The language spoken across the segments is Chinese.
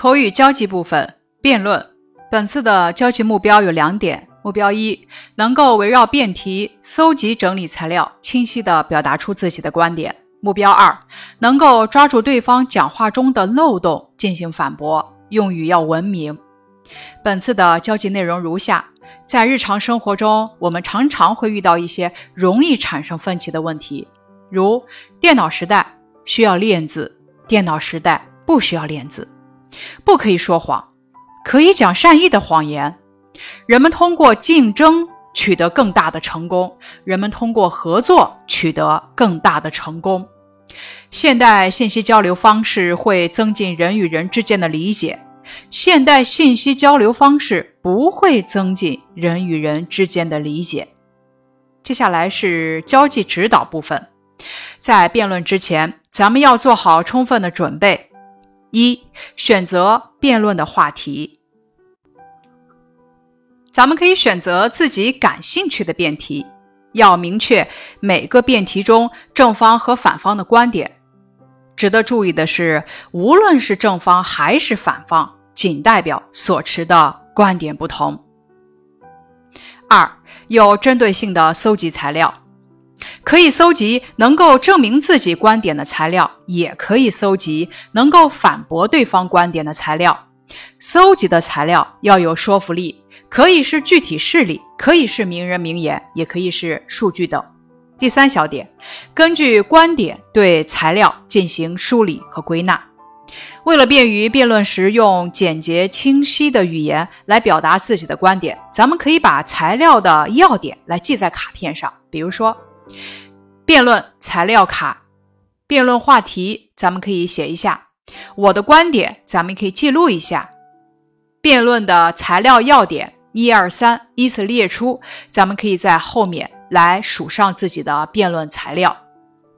口语交际部分辩论。本次的交际目标有两点：目标一，能够围绕辩题搜集整理材料，清晰地表达出自己的观点；目标二，能够抓住对方讲话中的漏洞进行反驳，用语要文明。本次的交际内容如下：在日常生活中，我们常常会遇到一些容易产生分歧的问题，如电脑时代需要链子，电脑时代不需要链子。不可以说谎，可以讲善意的谎言。人们通过竞争取得更大的成功，人们通过合作取得更大的成功。现代信息交流方式会增进人与人之间的理解，现代信息交流方式不会增进人与人之间的理解。接下来是交际指导部分，在辩论之前，咱们要做好充分的准备。一、选择辩论的话题，咱们可以选择自己感兴趣的辩题。要明确每个辩题中正方和反方的观点。值得注意的是，无论是正方还是反方，仅代表所持的观点不同。二、有针对性的搜集材料。可以搜集能够证明自己观点的材料，也可以搜集能够反驳对方观点的材料。搜集的材料要有说服力，可以是具体事例，可以是名人名言，也可以是数据等。第三小点，根据观点对材料进行梳理和归纳。为了便于辩论时用简洁清晰的语言来表达自己的观点，咱们可以把材料的要点来记在卡片上，比如说。辩论材料卡，辩论话题，咱们可以写一下我的观点，咱们可以记录一下辩论的材料要点，一二三，依次列出，咱们可以在后面来数上自己的辩论材料。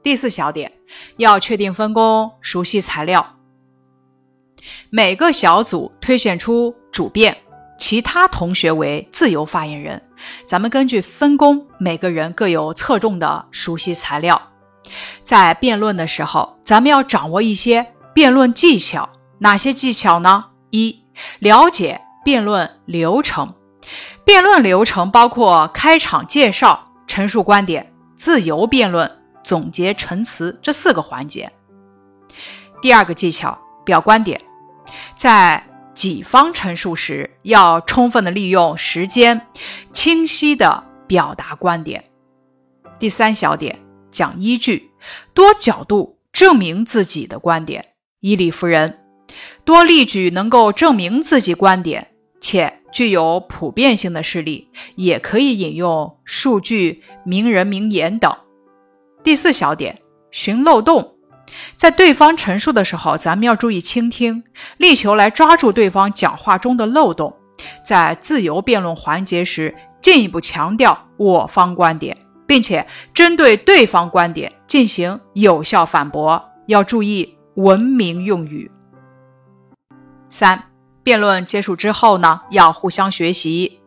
第四小点，要确定分工，熟悉材料，每个小组推选出主辩。其他同学为自由发言人，咱们根据分工，每个人各有侧重的熟悉材料。在辩论的时候，咱们要掌握一些辩论技巧。哪些技巧呢？一、了解辩论流程。辩论流程包括开场介绍、陈述观点、自由辩论、总结陈词这四个环节。第二个技巧，表观点，在。己方陈述时，要充分的利用时间，清晰的表达观点。第三小点讲依据，多角度证明自己的观点，以理服人，多例举能够证明自己观点且具有普遍性的事例，也可以引用数据、名人名言等。第四小点寻漏洞。在对方陈述的时候，咱们要注意倾听，力求来抓住对方讲话中的漏洞。在自由辩论环节时，进一步强调我方观点，并且针对对方观点进行有效反驳。要注意文明用语。三，辩论结束之后呢，要互相学习。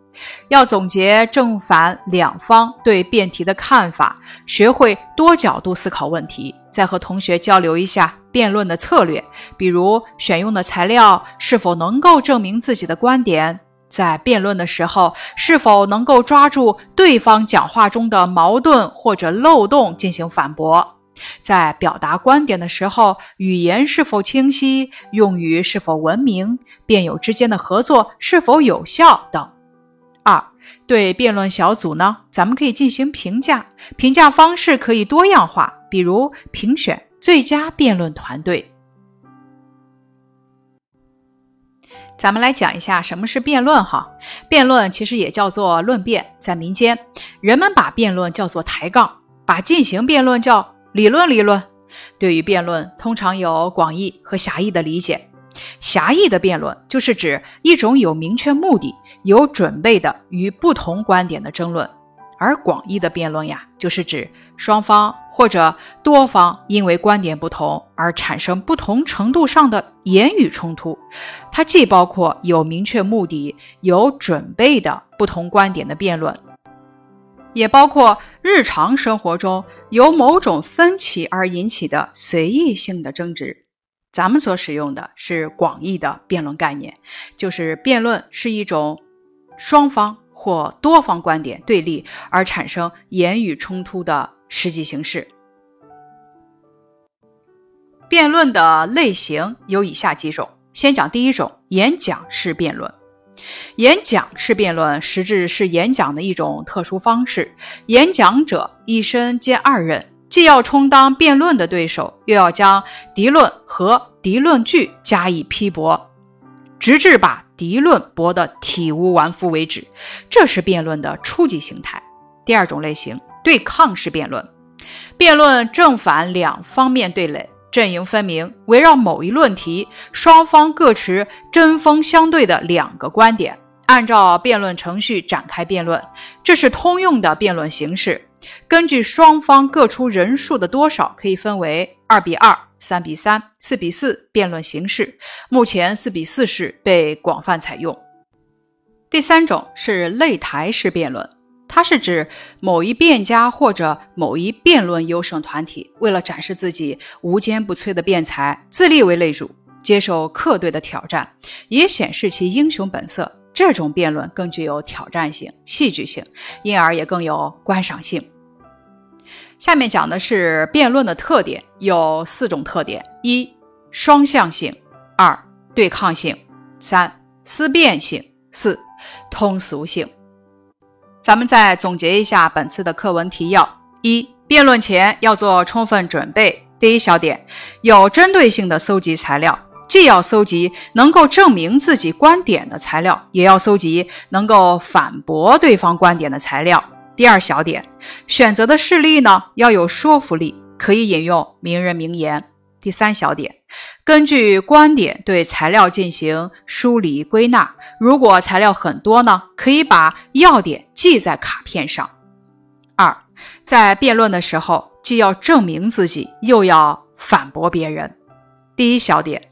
要总结正反两方对辩题的看法，学会多角度思考问题，再和同学交流一下辩论的策略，比如选用的材料是否能够证明自己的观点，在辩论的时候是否能够抓住对方讲话中的矛盾或者漏洞进行反驳，在表达观点的时候语言是否清晰，用语是否文明，辩友之间的合作是否有效等。二对辩论小组呢，咱们可以进行评价，评价方式可以多样化，比如评选最佳辩论团队。咱们来讲一下什么是辩论哈，辩论其实也叫做论辩，在民间人们把辩论叫做抬杠，把进行辩论叫理论理论。对于辩论，通常有广义和狭义的理解。狭义的辩论就是指一种有明确目的、有准备的与不同观点的争论，而广义的辩论呀，就是指双方或者多方因为观点不同而产生不同程度上的言语冲突。它既包括有明确目的、有准备的不同观点的辩论，也包括日常生活中由某种分歧而引起的随意性的争执。咱们所使用的是广义的辩论概念，就是辩论是一种双方或多方观点对立而产生言语冲突的实际形式。辩论的类型有以下几种，先讲第一种：演讲式辩论。演讲式辩论实质是演讲的一种特殊方式，演讲者一身兼二任。既要充当辩论的对手，又要将敌论和敌论据加以批驳，直至把敌论驳得体无完肤为止。这是辩论的初级形态。第二种类型，对抗式辩论。辩论正反两方面对垒，阵营分明，围绕某一论题，双方各持针锋相对的两个观点，按照辩论程序展开辩论。这是通用的辩论形式。根据双方各出人数的多少，可以分为二比二、三比三、四比四辩论形式。目前四比四式被广泛采用。第三种是擂台式辩论，它是指某一辩家或者某一辩论优胜团体，为了展示自己无坚不摧的辩才，自立为擂主，接受客队的挑战，也显示其英雄本色。这种辩论更具有挑战性、戏剧性，因而也更有观赏性。下面讲的是辩论的特点，有四种特点：一、双向性；二、对抗性；三、思辨性；四、通俗性。咱们再总结一下本次的课文提要：一、辩论前要做充分准备。第一小点，有针对性的搜集材料。既要搜集能够证明自己观点的材料，也要搜集能够反驳对方观点的材料。第二小点，选择的事例呢要有说服力，可以引用名人名言。第三小点，根据观点对材料进行梳理归纳。如果材料很多呢，可以把要点记在卡片上。二，在辩论的时候，既要证明自己，又要反驳别人。第一小点。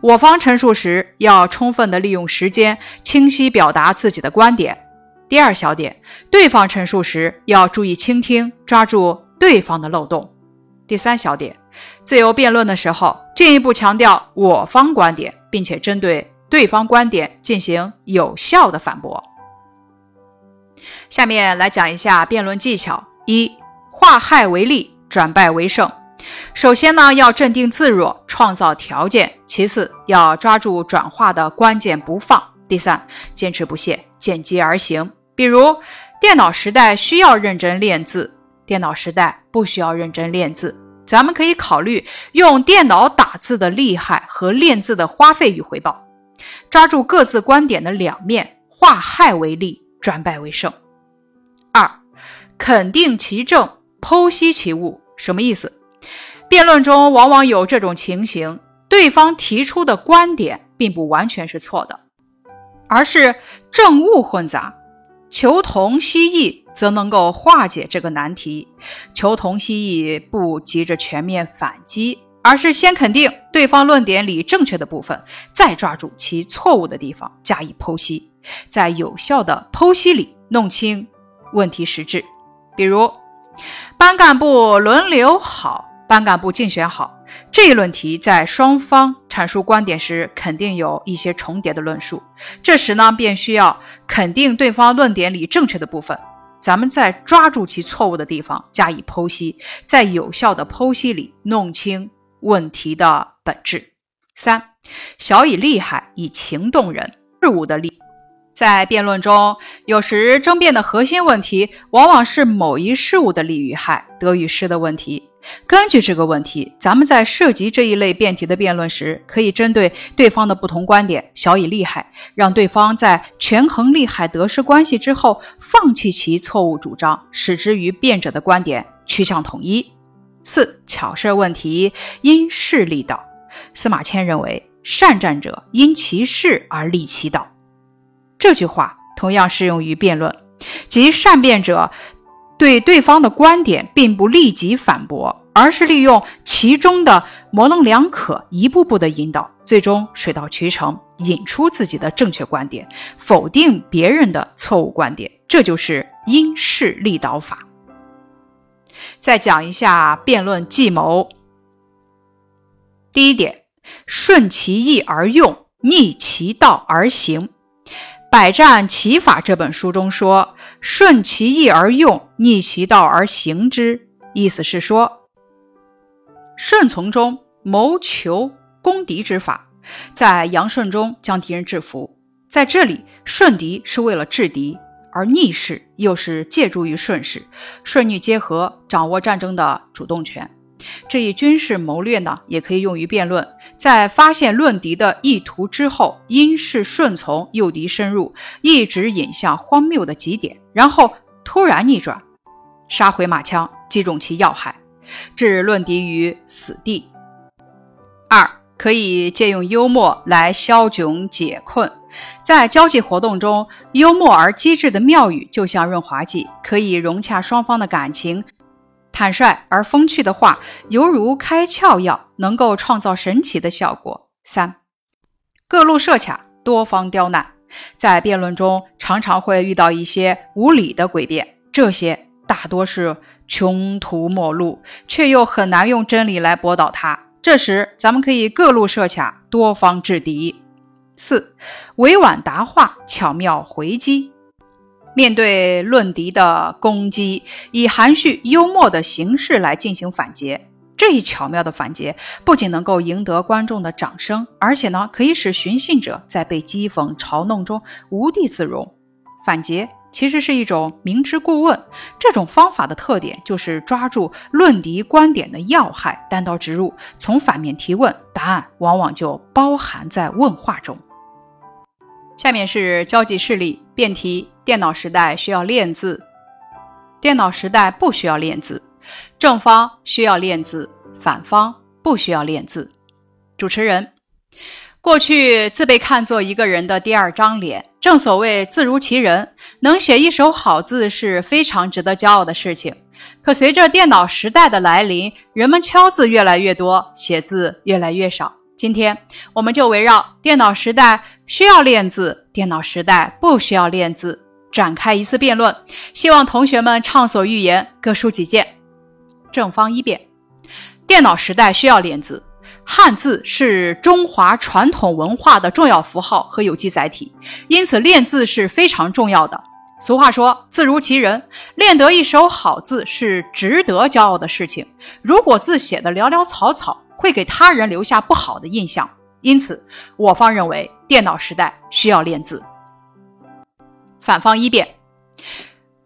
我方陈述时，要充分的利用时间，清晰表达自己的观点。第二小点，对方陈述时，要注意倾听，抓住对方的漏洞。第三小点，自由辩论的时候，进一步强调我方观点，并且针对对方观点进行有效的反驳。下面来讲一下辩论技巧：一、化害为利，转败为胜。首先呢，要镇定自若，创造条件；其次，要抓住转化的关键不放；第三，坚持不懈，见机而行。比如，电脑时代需要认真练字，电脑时代不需要认真练字。咱们可以考虑用电脑打字的厉害和练字的花费与回报，抓住各自观点的两面，化害为利，转败为胜。二，肯定其正，剖析其误，什么意思？辩论中往往有这种情形：对方提出的观点并不完全是错的，而是正误混杂。求同析异，则能够化解这个难题。求同析异不急着全面反击，而是先肯定对方论点里正确的部分，再抓住其错误的地方加以剖析，在有效的剖析里弄清问题实质。比如，班干部轮流好。班干部竞选好这一论题，在双方阐述观点时，肯定有一些重叠的论述。这时呢，便需要肯定对方论点里正确的部分，咱们再抓住其错误的地方加以剖析，在有效的剖析里弄清问题的本质。三，小以利害，以情动人，事物的利。在辩论中，有时争辩的核心问题往往是某一事物的利与害、得与失的问题。根据这个问题，咱们在涉及这一类辩题的辩论时，可以针对对方的不同观点，小以利害，让对方在权衡利害得失关系之后，放弃其错误主张，使之与辩者的观点趋向统一。四巧事问题因势利导。司马迁认为，善战者因其势而利其导。这句话同样适用于辩论，即善辩者。对对方的观点并不立即反驳，而是利用其中的模棱两可，一步步的引导，最终水到渠成，引出自己的正确观点，否定别人的错误观点。这就是因势利导法。再讲一下辩论计谋。第一点，顺其意而用，逆其道而行。《百战齐法》这本书中说：“顺其意而用，逆其道而行之。”意思是说，顺从中谋求攻敌之法，在阳顺中将敌人制服。在这里，顺敌是为了制敌，而逆势又是借助于顺势，顺逆结合，掌握战争的主动权。这一军事谋略呢，也可以用于辩论。在发现论敌的意图之后，因势顺从，诱敌深入，一直引向荒谬的极点，然后突然逆转，杀回马枪，击中其要害，置论敌于死地。二，可以借用幽默来消窘解困。在交际活动中，幽默而机智的妙语就像润滑剂，可以融洽双方的感情。坦率而风趣的话，犹如开窍药，能够创造神奇的效果。三，各路设卡，多方刁难。在辩论中，常常会遇到一些无理的诡辩，这些大多是穷途末路，却又很难用真理来驳倒他。这时，咱们可以各路设卡，多方制敌。四，委婉答话，巧妙回击。面对论敌的攻击，以含蓄幽默的形式来进行反诘。这一巧妙的反诘不仅能够赢得观众的掌声，而且呢，可以使寻衅者在被讥讽嘲弄中无地自容。反诘其实是一种明知故问。这种方法的特点就是抓住论敌观点的要害，单刀直入，从反面提问，答案往往就包含在问话中。下面是交际事例辩题：电脑时代需要练字，电脑时代不需要练字。正方需要练字，反方不需要练字。主持人：过去字被看作一个人的第二张脸，正所谓字如其人，能写一手好字是非常值得骄傲的事情。可随着电脑时代的来临，人们敲字越来越多，写字越来越少。今天，我们就围绕电脑时代需要练字，电脑时代不需要练字展开一次辩论。希望同学们畅所欲言，各抒己见。正方一辩：电脑时代需要练字，汉字是中华传统文化的重要符号和有机载体，因此练字是非常重要的。俗话说“字如其人”，练得一手好字是值得骄傲的事情。如果字写的潦潦草草，会给他人留下不好的印象，因此我方认为电脑时代需要练字。反方一辩：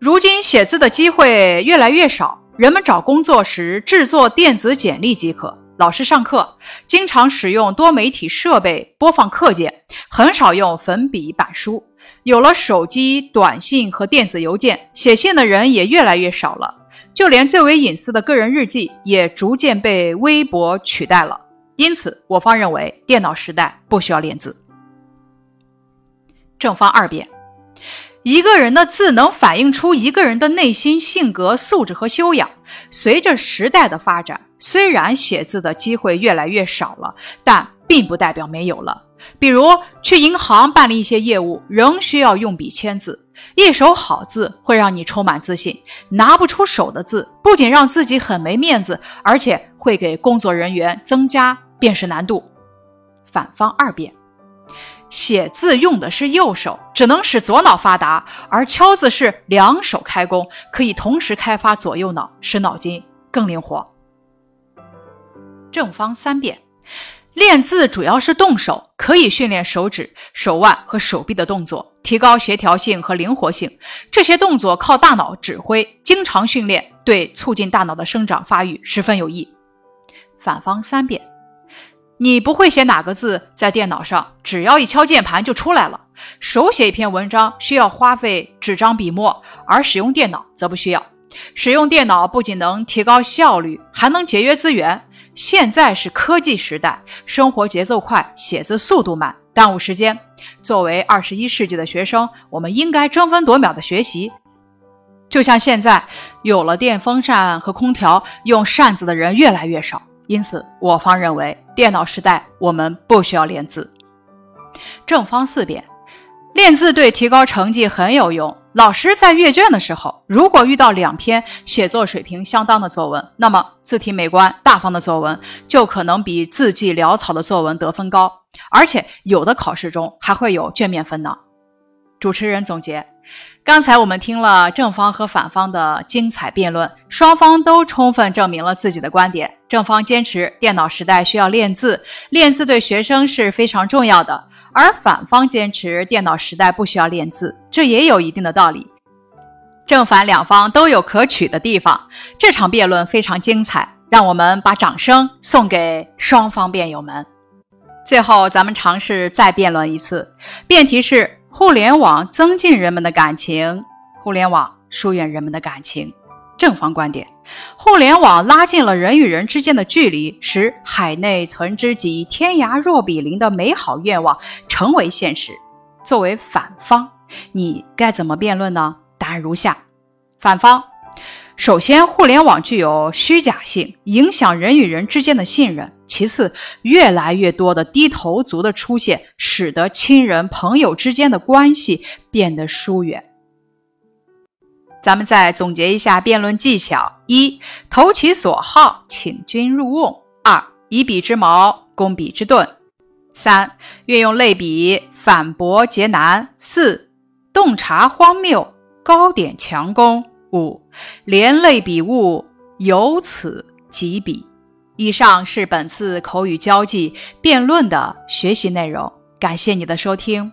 如今写字的机会越来越少，人们找工作时制作电子简历即可。老师上课经常使用多媒体设备播放课件，很少用粉笔板书。有了手机、短信和电子邮件，写信的人也越来越少了。就连最为隐私的个人日记也逐渐被微博取代了。因此，我方认为电脑时代不需要练字。正方二辩。一个人的字能反映出一个人的内心、性格、素质和修养。随着时代的发展，虽然写字的机会越来越少了，但并不代表没有了。比如去银行办理一些业务，仍需要用笔签字。一手好字会让你充满自信，拿不出手的字不仅让自己很没面子，而且会给工作人员增加辨识难度。反方二辩。写字用的是右手，只能使左脑发达；而敲字是两手开工，可以同时开发左右脑，使脑筋更灵活。正方三辩：练字主要是动手，可以训练手指、手腕和手臂的动作，提高协调性和灵活性。这些动作靠大脑指挥，经常训练对促进大脑的生长发育十分有益。反方三辩。你不会写哪个字，在电脑上只要一敲键盘就出来了。手写一篇文章需要花费纸张笔墨，而使用电脑则不需要。使用电脑不仅能提高效率，还能节约资源。现在是科技时代，生活节奏快，写字速度慢，耽误时间。作为二十一世纪的学生，我们应该争分夺秒的学习。就像现在有了电风扇和空调，用扇子的人越来越少。因此，我方认为，电脑时代我们不需要练字。正方四辩：练字对提高成绩很有用，老师在阅卷的时候，如果遇到两篇写作水平相当的作文，那么字体美观、大方的作文就可能比字迹潦草的作文得分高，而且有的考试中还会有卷面分呢。主持人总结：刚才我们听了正方和反方的精彩辩论，双方都充分证明了自己的观点。正方坚持电脑时代需要练字，练字对学生是非常重要的；而反方坚持电脑时代不需要练字，这也有一定的道理。正反两方都有可取的地方，这场辩论非常精彩，让我们把掌声送给双方辩友们。最后，咱们尝试再辩论一次，辩题是。互联网增进人们的感情，互联网疏远人们的感情。正方观点：互联网拉近了人与人之间的距离，使海内存知己，天涯若比邻的美好愿望成为现实。作为反方，你该怎么辩论呢？答案如下：反方。首先，互联网具有虚假性，影响人与人之间的信任。其次，越来越多的低头族的出现，使得亲人朋友之间的关系变得疏远。咱们再总结一下辩论技巧：一、投其所好，请君入瓮；二、以彼之矛攻彼之盾；三、运用类比反驳劫难；四、洞察荒谬，高点强攻。五，连类比物，由此及彼。以上是本次口语交际辩论的学习内容，感谢你的收听。